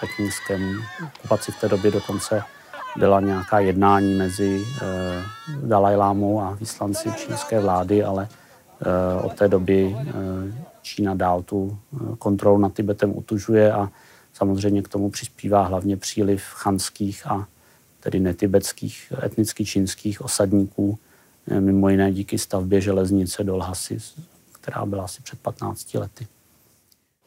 pekingskému okupaci. V té době dokonce byla nějaká jednání mezi Dalajlámou a vyslanci čínské vlády, ale od té doby Čína dál tu kontrolu nad Tibetem utužuje a samozřejmě k tomu přispívá hlavně příliv chanských a tedy netibetských etnicky čínských osadníků, Eh, mimo jiné díky stavbě železnice do Lhasy, která byla asi před 15 lety.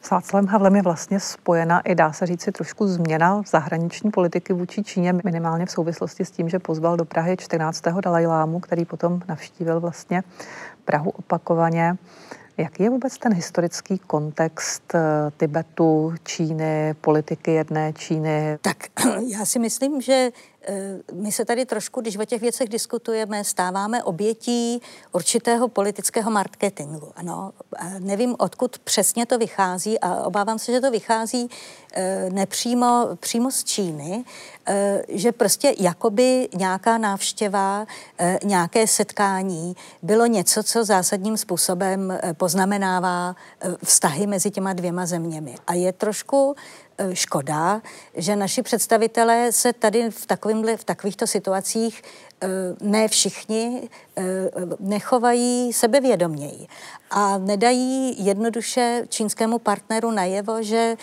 S Václavem Havlem je vlastně spojena i dá se říci trošku změna zahraniční politiky vůči Číně, minimálně v souvislosti s tím, že pozval do Prahy 14. Dalajlámu, který potom navštívil vlastně Prahu opakovaně. Jaký je vůbec ten historický kontext eh, Tibetu, Číny, politiky jedné Číny? Tak já si myslím, že my se tady trošku, když o těch věcech diskutujeme, stáváme obětí určitého politického marketingu. Ano, nevím, odkud přesně to vychází a obávám se, že to vychází eh, nepřímo přímo z Číny, eh, že prostě jakoby nějaká návštěva, nějaké setkání bylo něco, co zásadním způsobem poznamenává vztahy mezi těma dvěma zeměmi. A je trošku Eh, škoda, že naši představitelé se tady v, v takovýchto situacích eh, ne všichni eh, nechovají sebevědoměji a nedají jednoduše čínskému partneru najevo, že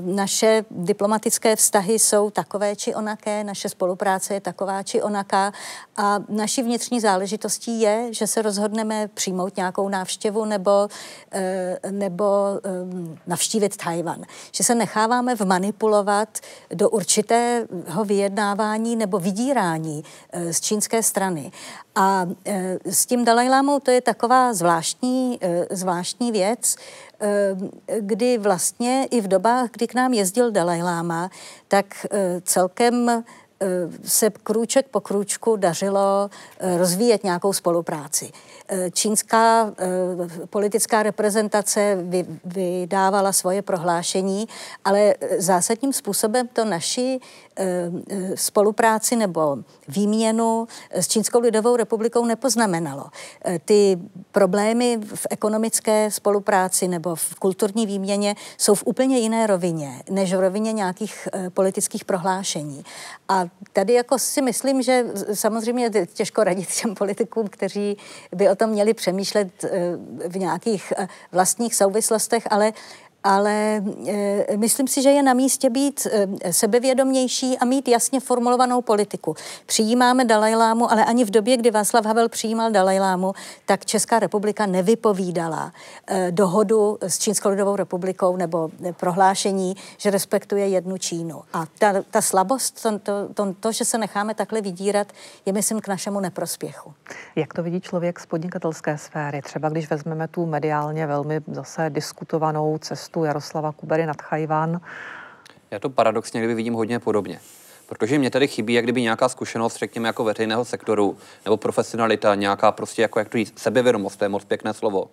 naše diplomatické vztahy jsou takové či onaké, naše spolupráce je taková či onaká a naší vnitřní záležitostí je, že se rozhodneme přijmout nějakou návštěvu nebo, nebo navštívit Tajvan. Že se necháváme vmanipulovat do určitého vyjednávání nebo vydírání eh, z čínské strany. A eh, s tím Dalajlámou to je taková zvláštní, eh, zvláštní věc, kdy vlastně i v dobách, kdy k nám jezdil Dalajláma, tak celkem se krůček po krůčku dařilo rozvíjet nějakou spolupráci. Čínská politická reprezentace vydávala svoje prohlášení, ale zásadním způsobem to naši spolupráci nebo výměnu s Čínskou lidovou republikou nepoznamenalo. Eh, ty problémy v ekonomické spolupráci nebo v kulturní výměně jsou v úplně jiné rovině, než v rovině nějakých eh, politických prohlášení. A tady jako si myslím, že samozřejmě těžko radit těm politikům, kteří by o tom měli přemýšlet v nějakých vlastních souvislostech, ale ale e, myslím si, že je na místě být e, sebevědomější a mít jasně formulovanou politiku. Přijímáme Dalajlámu, ale ani v době, kdy Václav Havel přijímal Dalajlámu, tak Česká republika nevypovídala e, dohodu s Čínskou lidovou republikou nebo prohlášení, že respektuje jednu Čínu. A ta, ta slabost, to, to, to, to, že se necháme takhle vydírat, je myslím k našemu neprospěchu. Jak to vidí člověk z podnikatelské sféry? Třeba když vezmeme tu mediálně velmi zase diskutovanou cestu cestu Jaroslava Kubery nad Chajvan. Já to paradoxně kdyby vidím hodně podobně. Protože mě tady chybí jak kdyby nějaká zkušenost, řekněme, jako veřejného sektoru, nebo profesionalita, nějaká prostě jako jak to jít, sebevědomost, to je moc pěkné slovo.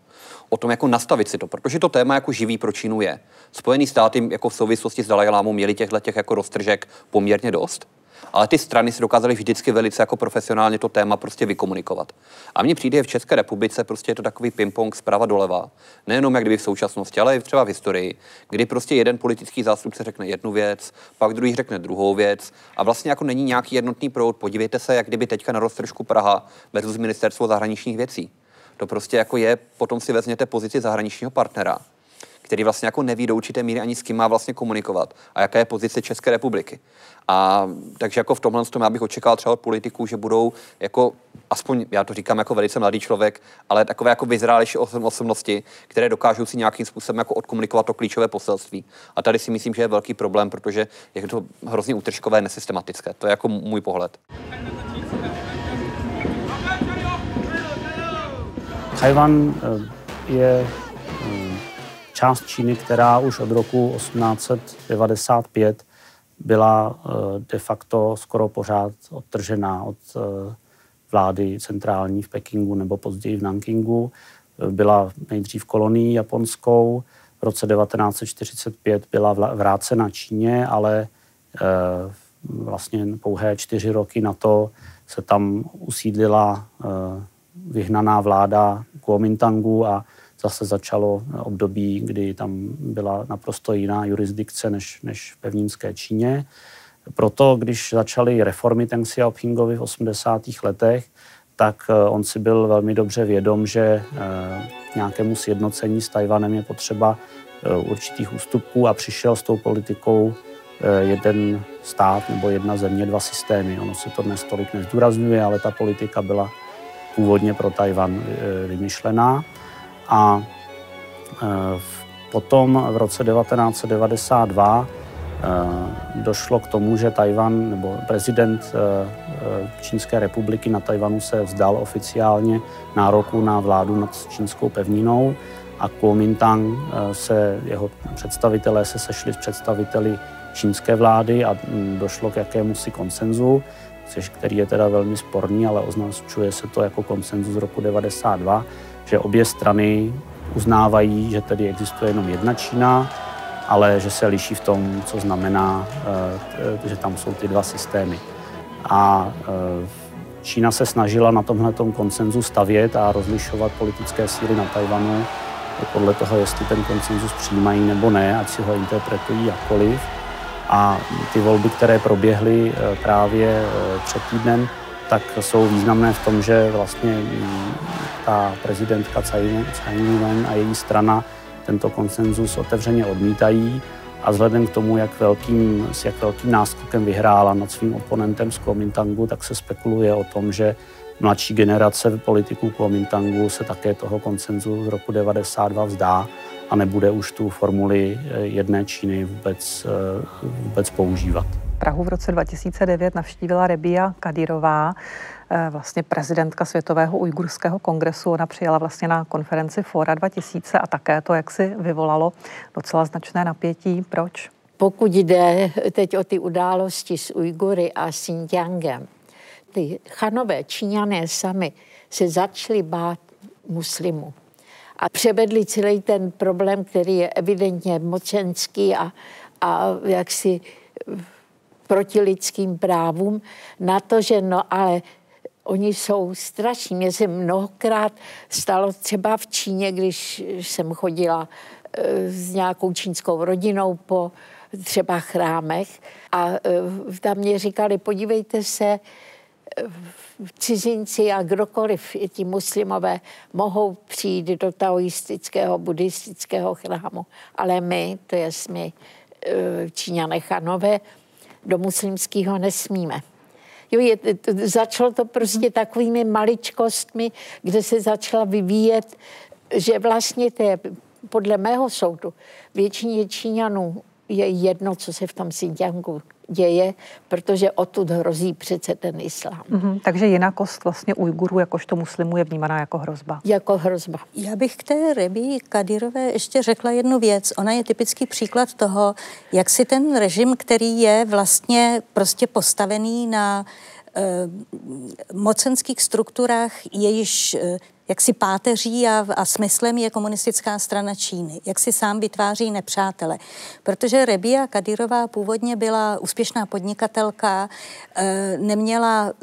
O tom jako nastavit si to, protože to téma jako živý pro Čínu je. Spojený státy jako v souvislosti s Dalajlámou měli těchto těch jako roztržek poměrně dost ale ty strany si dokázaly vždycky velice jako profesionálně to téma prostě vykomunikovat. A mně přijde, v České republice prostě je to takový ping-pong zprava doleva. Nejenom jak kdyby v současnosti, ale i třeba v historii, kdy prostě jeden politický zástupce řekne jednu věc, pak druhý řekne druhou věc a vlastně jako není nějaký jednotný proud. Podívejte se, jak kdyby teďka na roztržku Praha versus ministerstvo zahraničních věcí. To prostě jako je, potom si vezměte pozici zahraničního partnera který vlastně jako neví do určité míry ani s kým má vlastně komunikovat a jaká je pozice České republiky. A takže jako v tomhle tom já bych očekával třeba od politiků, že budou jako, aspoň já to říkám jako velice mladý člověk, ale takové jako vyzrálejší osobnosti, které dokážou si nějakým způsobem jako odkomunikovat to klíčové poselství. A tady si myslím, že je velký problém, protože je to hrozně útržkové, nesystematické. To je jako můj pohled. Tajvan eh, je eh, část Číny, která už od roku 1895 byla eh, de facto skoro pořád odtržená od vlády centrální v Pekingu nebo později v Nankingu. Byla nejdřív kolonií japonskou, v roce 1945 byla vrácena Číně, ale vlastně pouhé čtyři roky na to se tam usídlila vyhnaná vláda Kuomintangu a zase začalo období, kdy tam byla naprosto jiná jurisdikce než, než v pevninské Číně. Proto, když začaly reformy Teng Xiaopingovi v 80. letech, tak eh, on si byl velmi dobře vědom, že eh, nějakému sjednocení s Tajvanem je potřeba eh, určitých ústupků a přišel s tou politikou jeden stát nebo jedna země, dva systémy. Ono se to dnes tolik nezdůrazňuje, ale ta politika byla původně pro Tajvan vymyšlená. A eh, potom v roce 1992 eh, došlo k tomu, že Tajvan nebo prezident Čínské republiky na Tajvanu se vzdal oficiálně nároku na vládu nad čínskou pevninou a Kuomintang se, jeho představitelé se sešli s představiteli čínské vlády a došlo k jakému si konsenzu který je teda velmi sporný, ale označuje se to jako konsenzus z roku 92, že obě strany uznávají, že tedy existuje jenom jedna Čína, ale že se liší v tom, co znamená, eh, že tam jsou ty dva systémy. A eh, Čína se snažila na tomhle konsenzu stavět a rozlišovat politické síly na Tajvanu podle toho, jestli ten konsenzus přijímají nebo ne, ať si ho interpretují jakkoliv. A ty volby, které proběhly eh, právě před týdnem, tak jsou významné v tom, že vlastně ta prezidentka Tsai Ing-wen a její strana tento konsenzus otevřeně odmítají a vzhledem k tomu, jak velkým, s jak velkým náskokem vyhrála nad svým oponentem z Kuomintangu, tak se spekuluje o tom, že mladší generace politiků Kuomintangu se také toho konsenzu z roku 92 vzdá a nebude už tu formuli eh, jedné Číny vůbec, eh, vůbec používat. Prahu v roce 2009 navštívila Rebia Kadirová, eh, vlastně prezidentka Světového ujgurského kongresu. Ona přijela vlastně na konferenci Fora 2000 a také to, jak si vyvolalo docela značné napětí. Proč? Pokud jde teď o ty události s Ujgury a Xinjiangem, ty chanové Číňané sami se začali bát muslimů a převedli celý ten problém, který je evidentně mocenský a, a jaksi proti lidským právům, na to, že no ale oni jsou strašní. Mně se mnohokrát stalo třeba v Číně, když jsem chodila e, s nějakou čínskou rodinou po třeba chrámech a e, tam mě říkali, podívejte se, cizinci a kdokoliv, i ti muslimové, mohou přijít do taoistického, buddhistického chrámu, ale my, to je my, Číňané chanové, do muslimského nesmíme. Jo, je, začalo to prostě takovými maličkostmi, kde se začala vyvíjet, že vlastně to je podle mého soudu většině Číňanů je jedno, co se v tom Xinjiangu děje, protože odtud hrozí přece ten islám. Mm-hmm, takže jinakost vlastně Ujgurů jakožto muslimů je vnímaná jako hrozba. Jako hrozba. Já bych k té Rebi Kadyrové ještě řekla jednu věc. Ona je typický příklad toho, jak si ten režim, který je vlastně prostě postavený na mocenských strukturách, jejíž eh, jak si páteří a, a smyslem je komunistická strana Číny, jak si sám vytváří nepřátele. Protože Rebia Kadirová původně byla úspěšná podnikatelka, e, neměla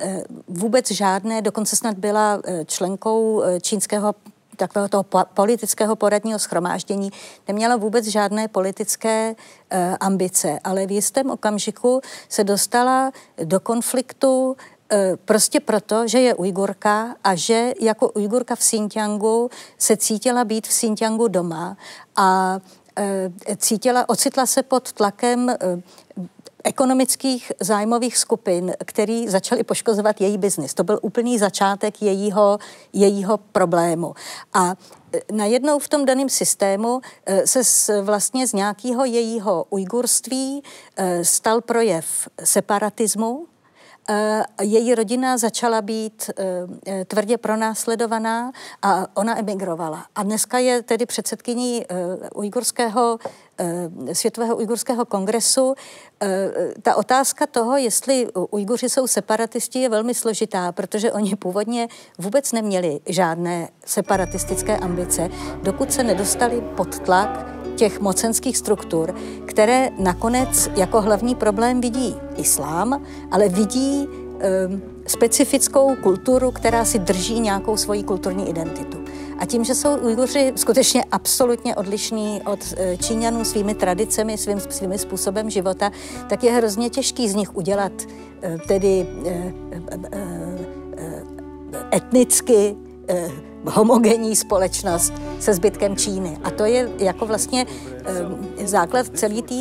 vůbec žádné, dokonce snad byla členkou čínského takového toho politického poradního schromáždění, neměla vůbec žádné politické e, ambice, ale v jistém okamžiku se dostala do konfliktu E, prostě proto, že je Ujgurka a že jako Ujgurka v Xinjiangu se cítila být v Xinjiangu doma a cítila, ocitla se pod tlakem ekonomických zájmových skupin, který začaly poškozovat její biznis. To byl úplný začátek jejího, jejího problému. A e, najednou v tom daném systému e, se z, vlastně z nějakého jejího ujgurství e, stal projev separatismu, její rodina začala být tvrdě pronásledovaná a ona emigrovala. A dneska je tedy předsedkyní ujgurského Eh, Světového ujgurského kongresu. Eh, ta otázka toho, jestli Ujguři jsou separatisti, je velmi složitá, protože oni původně vůbec neměli žádné separatistické ambice, dokud se nedostali pod tlak těch mocenských struktur, které nakonec jako hlavní problém vidí islám, ale vidí um, specifickou kulturu, která si drží nějakou svoji kulturní identitu. A tím, že jsou Ujguři skutečně absolutně odlišní od e, Číňanů svými tradicemi, svým, svými způsobem života, tak je hrozně těžký z nich udělat e, tedy e, etnicky homogenní společnost se zbytkem Číny. A to je jako vlastně základ celé té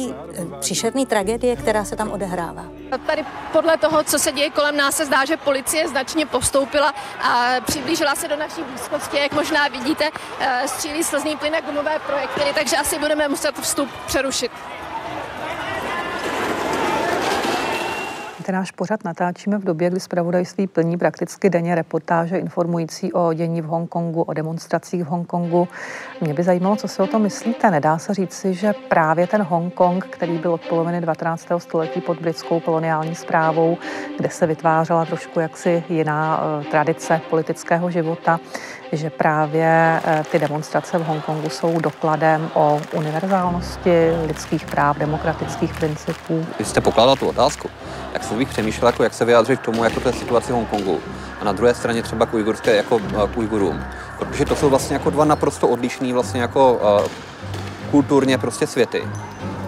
příšerné tragédie, která se tam odehrává. Tady podle toho, co se děje kolem nás, se zdá, že policie značně postoupila a přiblížila se do naší blízkosti. Jak možná vidíte, eh, střílí slzný plyn a gumové projekty, takže asi budeme muset vstup přerušit. Ten náš pořad natáčíme v době, kdy zpravodajství plní prakticky denně reportáže informující o dění v Hongkongu, o demonstracích v Hongkongu. Mě by zajímalo, co si o tom myslíte. Nedá se říci, že právě ten Hongkong, který byl od poloviny 19. století pod britskou koloniální zprávou, kde se vytvářela trošku jaksi jiná uh, tradice politického života, že právě uh, ty demonstrace v Hongkongu jsou dokladem o univerzálnosti lidských práv, demokratických principů. Vy jste pokládal tu otázku tak jsem bych přemýšlel, jako jak se vyjádřit k tomu, jako té situaci v Hongkongu. A na druhé straně třeba k, ujgurské, jako, eh, k Ujgurům. Protože to jsou vlastně jako dva naprosto odlišný vlastně jako uh, kulturně prostě světy.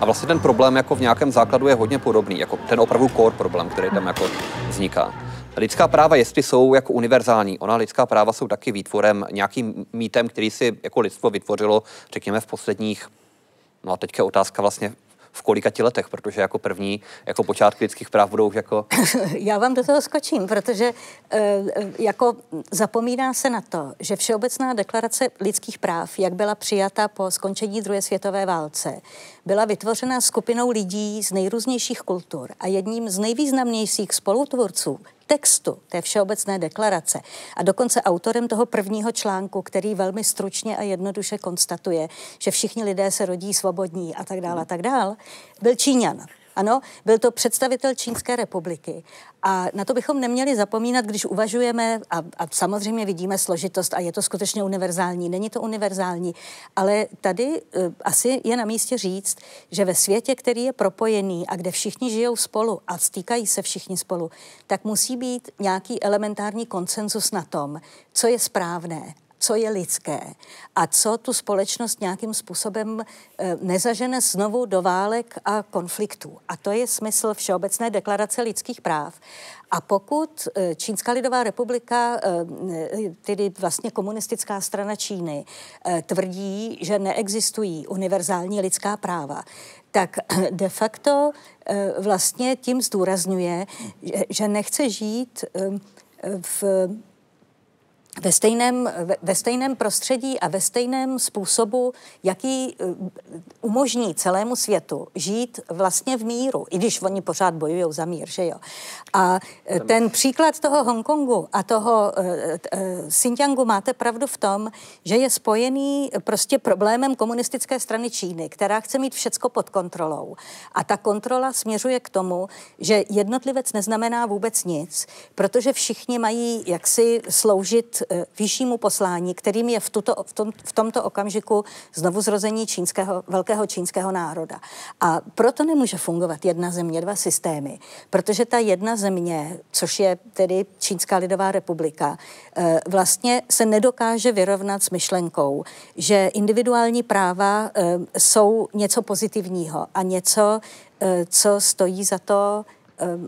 A vlastně ten problém jako v nějakém základu je hodně podobný, jako ten opravdu core problém, který tam jako vzniká. Lidská práva, jestli jsou jako univerzální, ona lidská práva jsou taky výtvorem, nějakým mýtem, který si jako lidstvo vytvořilo, řekněme, v posledních, no a teďka otázka vlastně, v kolika letech, protože jako první, jako počátky lidských práv budou jako... Já vám do toho skočím, protože eh, jako zapomíná se na to, že Všeobecná deklarace lidských práv, jak byla přijata po skončení druhé světové válce, byla vytvořena skupinou lidí z nejrůznějších kultur a jedním z nejvýznamnějších spolutvůrců textu té všeobecné deklarace a dokonce autorem toho prvního článku, který velmi stručně a jednoduše konstatuje, že všichni lidé se rodí svobodní a tak dále a tak dále, byl Číňan. Ano, byl to představitel Čínské republiky. A na to bychom neměli zapomínat, když uvažujeme, a, a samozřejmě vidíme složitost a je to skutečně univerzální. Není to univerzální, ale tady uh, asi je na místě říct, že ve světě, který je propojený a kde všichni žijou spolu a stýkají se všichni spolu, tak musí být nějaký elementární konsenzus na tom, co je správné co je lidské a co tu společnost nějakým způsobem eh, nezažene znovu do válek a konfliktů. A to je smysl Všeobecné deklarace lidských práv. A pokud eh, Čínská lidová republika, eh, tedy vlastně komunistická strana Číny, tvrdí, že neexistují univerzální lidská práva, tak de facto vlastně tím zdůrazňuje, že nechce žít v ve stejném, ve stejném prostředí a ve stejném způsobu, jaký eh, umožní celému světu žít vlastně v míru, i když oni pořád bojují za mír, že jo. A eh, ten příklad toho Hongkongu a toho uh, Xinjiangu máte pravdu v tom, že je spojený prostě problémem komunistické strany Číny, která chce mít všecko pod kontrolou. A ta kontrola směřuje k tomu, že jednotlivec neznamená vůbec nic, protože všichni mají jaksi sloužit vyššímu poslání, kterým je v, tuto, v, tom, v tomto okamžiku znovu zrození čínského, velkého čínského národa. A proto nemůže fungovat jedna země, dva systémy, protože ta jedna země, což je tedy Čínská lidová republika, eh, vlastně se nedokáže vyrovnat s myšlenkou, že individuální práva eh, jsou něco pozitivního a něco, co stojí za to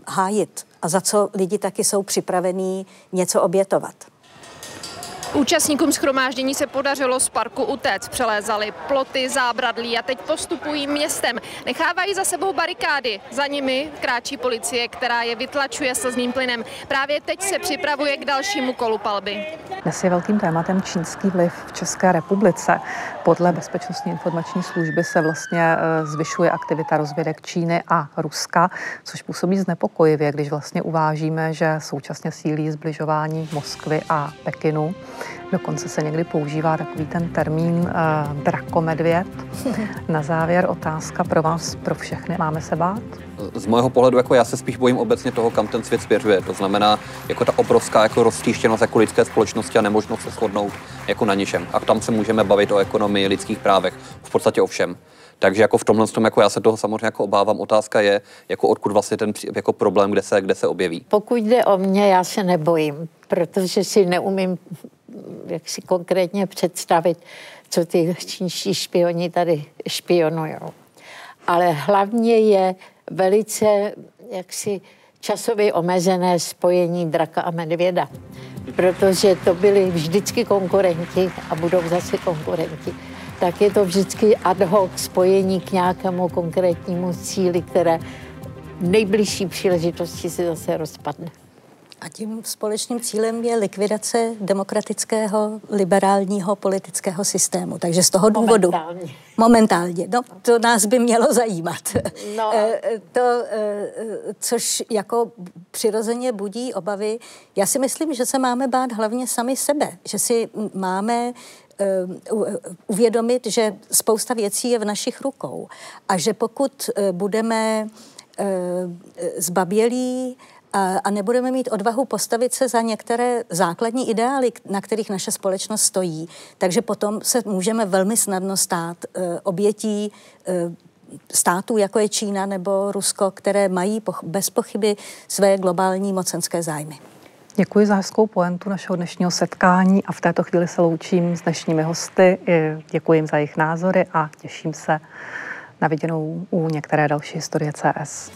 hájit a za co lidi taky jsou připravení něco obětovat. Účastníkům schromáždění se podařilo z parku utéct, přelézali ploty, zábradlí a teď postupují městem. Nechávají za sebou barikády, za nimi kráčí policie, která je vytlačuje slzným plynem. Právě teď se připravuje k dalšímu kolu palby. Dnes je velkým tématem čínský vliv v České republice. Podle Bezpečnostní informační služby se vlastně e, zvyšuje aktivita rozvědek Číny a Ruska, což působí znepokojivě, když vlastně uvážíme, že současně sílí zbližování Moskvy a Pekinu. Dokonce se někdy používá takový ten termín uh, drakomedvěd. Na závěr otázka pro vás, pro všechny. Máme se bát? Z mého pohledu, jako já se spíš bojím obecně toho, kam ten svět směřuje. To znamená, jako ta obrovská jako roztříštěnost jako lidské společnosti a nemožnost se shodnout jako na ničem. A tam se můžeme bavit o ekonomii, lidských právech, v podstatě o všem. Takže jako v tomhle tom, jako já se toho samozřejmě jako obávám. Otázka je, jako odkud vlastně ten jako problém, kde se, kde se objeví. Pokud jde o mě, já se nebojím, protože si neumím jak si konkrétně představit, co ty čínští špioni tady špionují. Ale hlavně je velice jaksi časově omezené spojení draka a medvěda, protože to byli vždycky konkurenti a budou zase konkurenti. Tak je to vždycky ad hoc spojení k nějakému konkrétnímu cíli, které nejbližší příležitosti se zase rozpadne. A tím společným cílem je likvidace demokratického liberálního politického systému. Takže z toho důvodu... Momentálně. Momentálně. No, to nás by mělo zajímat. No. Eh, to, eh, což jako přirozeně budí obavy. Já si myslím, že se máme bát hlavně sami sebe. Že si máme eh, uvědomit, že spousta věcí je v našich rukou. A že pokud budeme zbabělí, a, a nebudeme mít odvahu postavit se za některé základní ideály, na kterých naše společnost stojí, takže potom se můžeme velmi snadno stát uh, obětí uh, států, jako je Čína nebo Rusko, které mají poch- bez pochyby své globální mocenské zájmy. Děkuji za hezkou poentu našeho dnešního setkání a v této chvíli se loučím s dnešními hosty. Děkuji jim za jejich názory a těším se na viděnou u některé další historie CS.